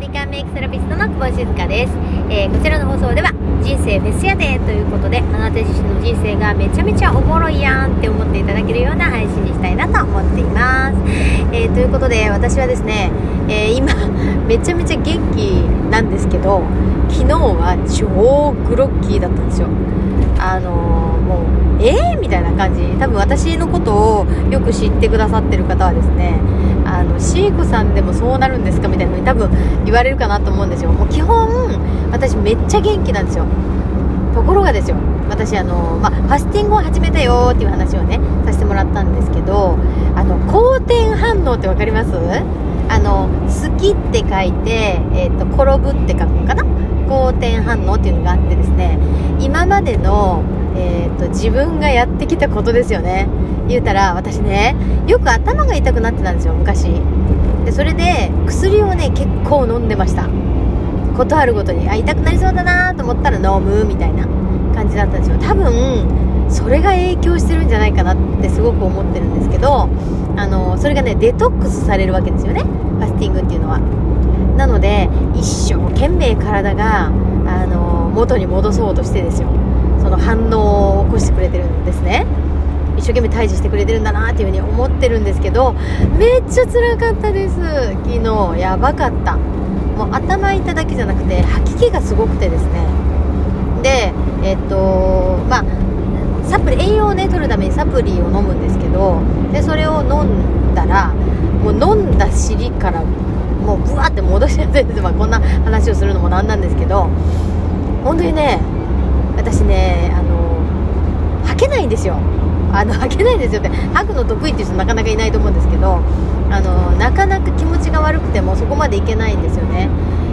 理科メイクセラピストの久保静香です、えー、こちらの放送では人生フェスやでということであなた自身の人生がめちゃめちゃおもろいやんって思っていただけるような配信にしたいなと思っています、えー、ということで私はですね、えー、今めちゃめちゃ元気なんですけど昨日は超グロッキーだったんですよ。あのもうえー、みたいな感じ。多分私のことをよく知ってくださってる方はですねあのシーコさんでもそうなるんですかみたいなのに多分言われるかなと思うんですよ。もう基本私めっちゃ元気なんですよ。ころがですよ。私あの、まあ、ファスティングを始めたよっていう話をねさせてもらったんですけどあの好転反応って分かります？あの好きって書いて、えーと、転ぶって書くのかな？好転反応っていうのがあってですね今までの、えーと自分がやってきたことですよね。言うたら私ねよく頭が痛くなってたんですよ昔。でそれで薬をね結構飲んでました。ことあるごとにあ痛くなりそうだなと思ったら飲むみたいな感じだったんですよ。多分それが影響してるんじゃないかなってすごく思ってるんですけどあのそれがねデトックスされるわけですよね。ファスティングっていうのは。なので一生懸命体があの元に戻そうとしてですよ。その反応を起こしてくれてるんですね。一生懸命退治してくれてるんだなっていうふうに思ってるんですけどめっちゃ辛かったです。昨日やばかった。もう頭痛だけじゃなくて吐き気がすごくてですね。でえっとまあサプリ栄養をね取るためにサプリを飲むんですけどでそれを飲んだらもう飲んだ尻からもうブワーって戻しちゃってです、まあ、こんな話をするのもなんなんですけど本当にね私ねあの吐けないんですよ。あの吐けないですよって吐くの得意っていう人なかなかいないと思うんですけどあのなかなか気持ちが悪くてもそこまでいけないんですよね。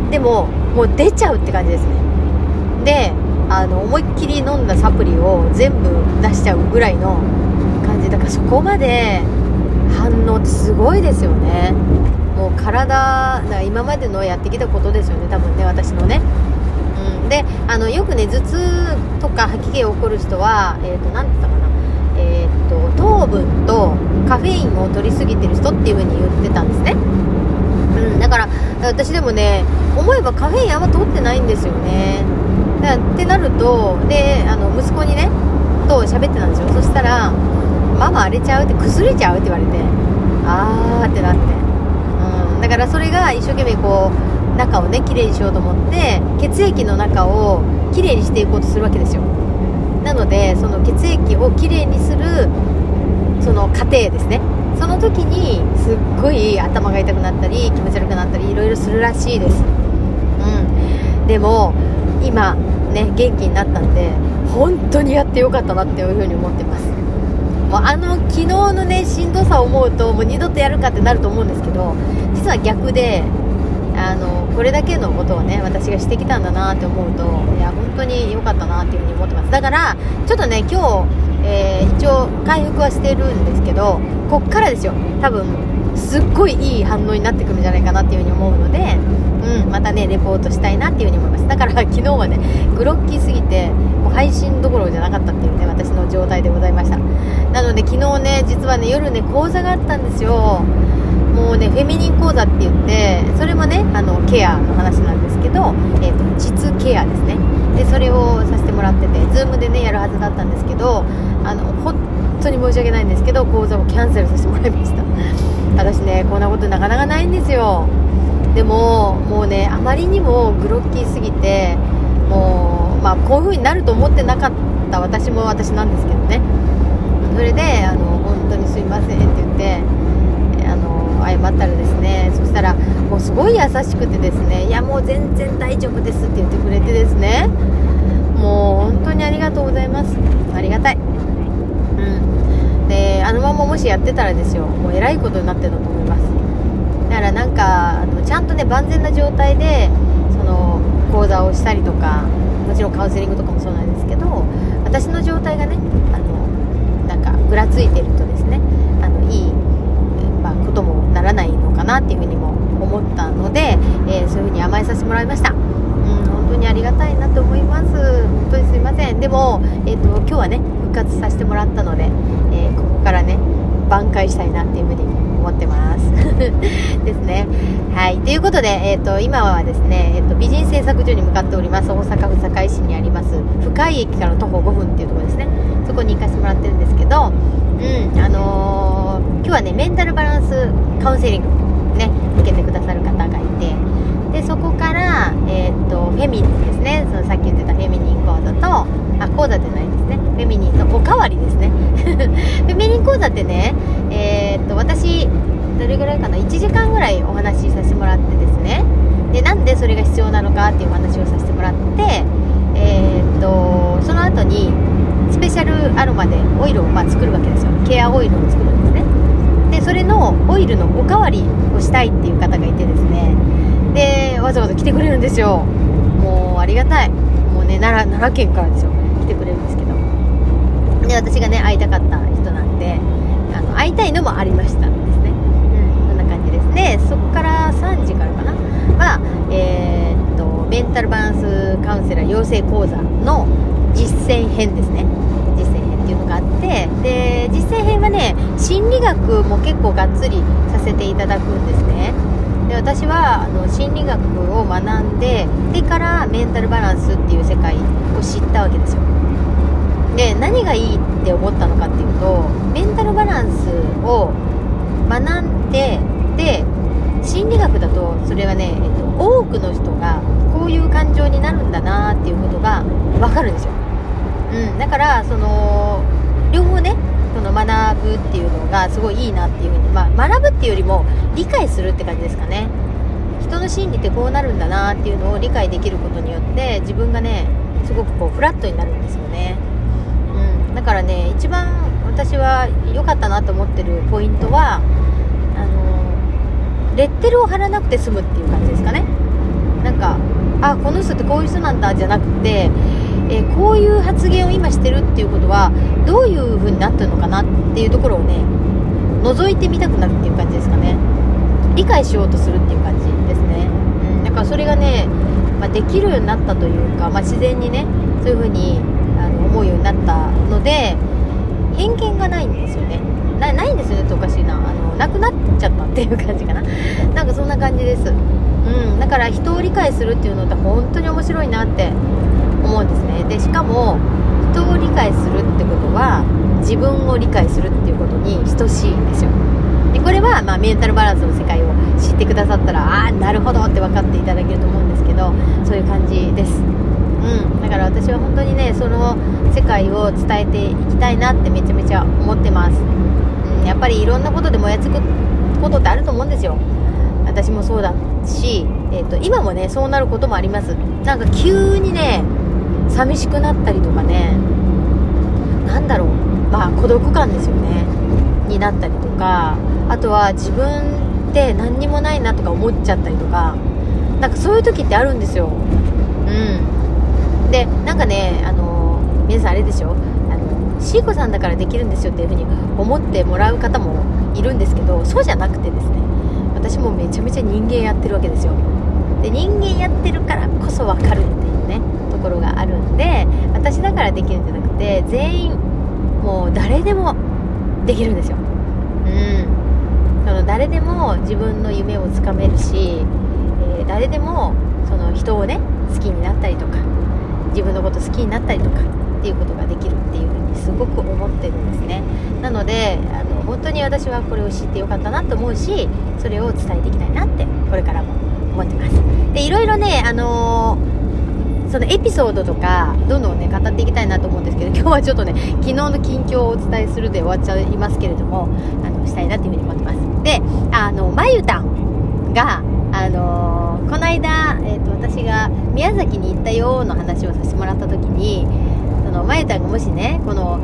でももう出ちゃうって感じですね。であの思いっきり飲んだサプリを全部出しちゃうぐらいの感じ。だからそこまで反応ってすごいですよね。もう体だ今までのやってきたことですよね。多分ね私のね。うん、であのよくね頭痛とか吐き気が起こる人は、えーと、何て言ったかな、と糖分とカフェインを取りすぎてる人っていう風に言ってたんですね、うん、だから私でもね思えばカフェインあんま取ってないんですよねだってなるとであの息子にねと喋ってたんですよそしたら「ママ荒れちゃう?」って「崩れちゃう?」って言われてあーってなって、うん、だからそれが一生懸命こう中をねきれいにしようと思って血液の中をきれいにしていこうとするわけですよなのでその血液をきれいにするその過程ですね。その時にすっごい頭が痛くなったり気持ち悪くなったりいろいろするらしいです。うん。でも今ね元気になったんで本当にやってよかったなっていうふうに思ってます。もうあの昨日のねしんどさを思うともう二度とやるかってなると思うんですけど実は逆であのこれだけのことをね私がしてきたんだなって思うといや本当に良かったなっていうふに思ってます。だからちょっとね今日、えー、一応回復はしてるんですけどこっからですよ。多分すっごいいい反応になってくるんじゃないかなっていうふうに思うので、うん、またねレポートしたいなっていうふうに思います。だから 昨日はねグロッキーすぎてもう配信どころじゃなかったっていうね私の状態でございました。なので昨日ね実はね夜ね講座があったんですよ。もうねフェミニン講座って言ってそれもねあのケアの話なんですけど、えーと、実ケアですね。でそれをさせてもらってて Zoom でねやるはずだったんですけどあの本当に申し訳ないんですけど講座をキャンセルさせてもらいました。私ねこんなことなかなかないんですよ。でももうねあまりにもグロッキーすぎてもうまあこういう風になると思ってなかった私も私なんですけどね。それであの本当にすいませんって言って謝ったらですねそしたらもうすごい優しくてですねいやもう全然大丈夫ですって言ってくれてですねもう本当にありがとうございます。ありがたい。うん。であのままもしやってたらですよもうえらいことになってたと思います。だからなんかあのちゃんとね万全な状態でその講座をしたりとかもちろんカウンセリングとかもそうなんですけど私の状態がねあのなんかぐらついてるとですねあのいいこともならないのかなっていうふうにも思ったので、えー、そういうふうに甘えさせてもらいました。うん、本当にありがたいなと思います。本当にすいません。でも、えっ、ー、と、今日はね、復活させてもらったので、えー、ここからね、挽回したいなっていうふうに思ってます。ですね。はいということで、えーと、今はですね、えーと、美人製作所に向かっております大阪府堺市にあります深井駅から徒歩5分っていうところですねそこに行かせてもらってるんですけどうんあのー、今日はねメンタルバランスカウンセリングね受けてくださる方がいてでそこから、えーと、フェミニンですねそのさっき言ってたフェミニン講座とあ講座じゃないですね。フェミニンのおかわりですね。フェミニン講座ってねえー、っと私どれぐらいかな？1時間ぐらいお話しさせてもらってですね。でなんでそれが必要なのかっていうお話をさせてもらってえー、っとその後にスペシャルアロマでオイルをまあ作るわけですよ。ケアオイルを作るんですね。でそれのオイルのおかわりをしたいっていう方がいてですね。でわざわざ来てくれるんですよ。もうありがたい。もうね奈良奈良県からですよ。んですけど。で私がね会いたかった人なんであの会いたいのもありましたですね。そんな感じでそこから3時からかな。は、えー、っとメンタルバランスカウンセラー養成講座の実践編ですね。実践編っていうのがあってで実践編はね心理学も結構がっつりさせていただくんですね。で私はあの心理学を学んででからメンタルバランスっていう世界を知ったわけですよ。で何がいいって思ったのかっていうとメンタルバランスを学んでで心理学だとそれはね、えっと、多くの人がこういう感情になるんだなっていうことが分かるんですよ、うん、だからその両方ねその学ぶっていうのがすごいいいなっていうふうに、まあ、学ぶっていうよりも理解するって感じですかね。人の心理ってこうなるんだなっていうのを理解できることによって自分がねすごくこうフラットになるんですよね、だからね一番私は良かったなと思ってるポイントはあのレッテルを貼らなくて済むっていう感じですかね。なんかあこの人ってこういう人なんだじゃなくて、えー、こういう発言を今してるっていうことはどういう風になってるのかなっていうところをね覗いてみたくなるっていう感じですかね。理解しようとするっていう感じですね、うん、だからそれがね、まあ、できるようになったというか、まあ、自然にねそういう風に思うようになったので偏見がないんですよね。なないんですよねっておかしいな。あのなくなっちゃったっていう感じかな。なんかそんな感じです。うん。だから人を理解するっていうのって本当に面白いなって思うんですね。でしかも人を理解するってことは自分を理解するっていうことに等しいんですよ。でこれは、まあ、メンタルバランスの世界を知ってくださったらああなるほどって分かっていただけると思うんですけどそういう感じです。うん。だから私は本当にねその世界を伝えていきたいなってめちゃめちゃ思ってます。うんやっぱりいろんなことでもやつくことってあると思うんですよ。私もそうだし、えーと、今もねそうなることもあります。なんか急にね寂しくなったりとかね何だろう。まあ孤独感ですよね。になったりとかあとは自分って何にもないなとか思っちゃったりとかなんかそういう時ってあるんですよ。うん。でなんかねあの皆さんあれでしょ？シーコさんだからできるんですよっていう風に思ってもらう方もいるんですけどそうじゃなくてですね私もめちゃめちゃ人間やってるわけですよ。で人間やってるからこそ分かるっていうねところがあるんで私だからできるんじゃなくて全員もう誰でもできるんですよ。うん。その誰でも自分の夢をつかめるし、えー、誰でもその人をね好きになったりとか自分のこと好きになったりとかっていうことができるっていうふうにすごく思ってるんですね。なのであの本当に私はこれを知ってよかったなと思うしそれを伝えていきたいなってこれからも思ってます。でいろいろねあの、そのエピソードとかどんどんね語っていきたいなと思うんですけど今日はちょっとね昨日の近況をお伝えするで終わっちゃいますけれどもあのしたいなっていうふうに思ってます。であのまゆたんがあのー、この間、えーと、私がよの話をさせてもらった時にそのまゆたんがもしねこの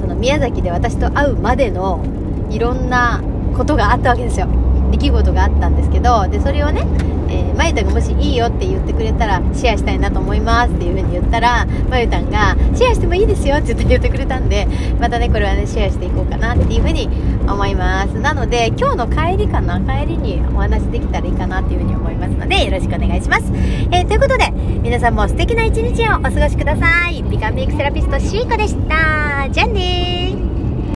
その宮崎で私と会うまでのいろんなことがあったわけですよ。出来事があったんですけどでそれをね、えー、まゆたんがもしいいよって言ってくれたらシェアしたいなと思いますっていう風に言ったらまゆたんがシェアしてもいいですよって言ってくれたんでまたねこれはねシェアしていこうかなっていう風に思います。なので今日の帰りかな帰りにお話できたらいいかなっていう風に思いますのでよろしくお願いします、えー、ということで皆さんも素敵な一日をお過ごしください。美顔メイクセラピストシーコでした。じゃあね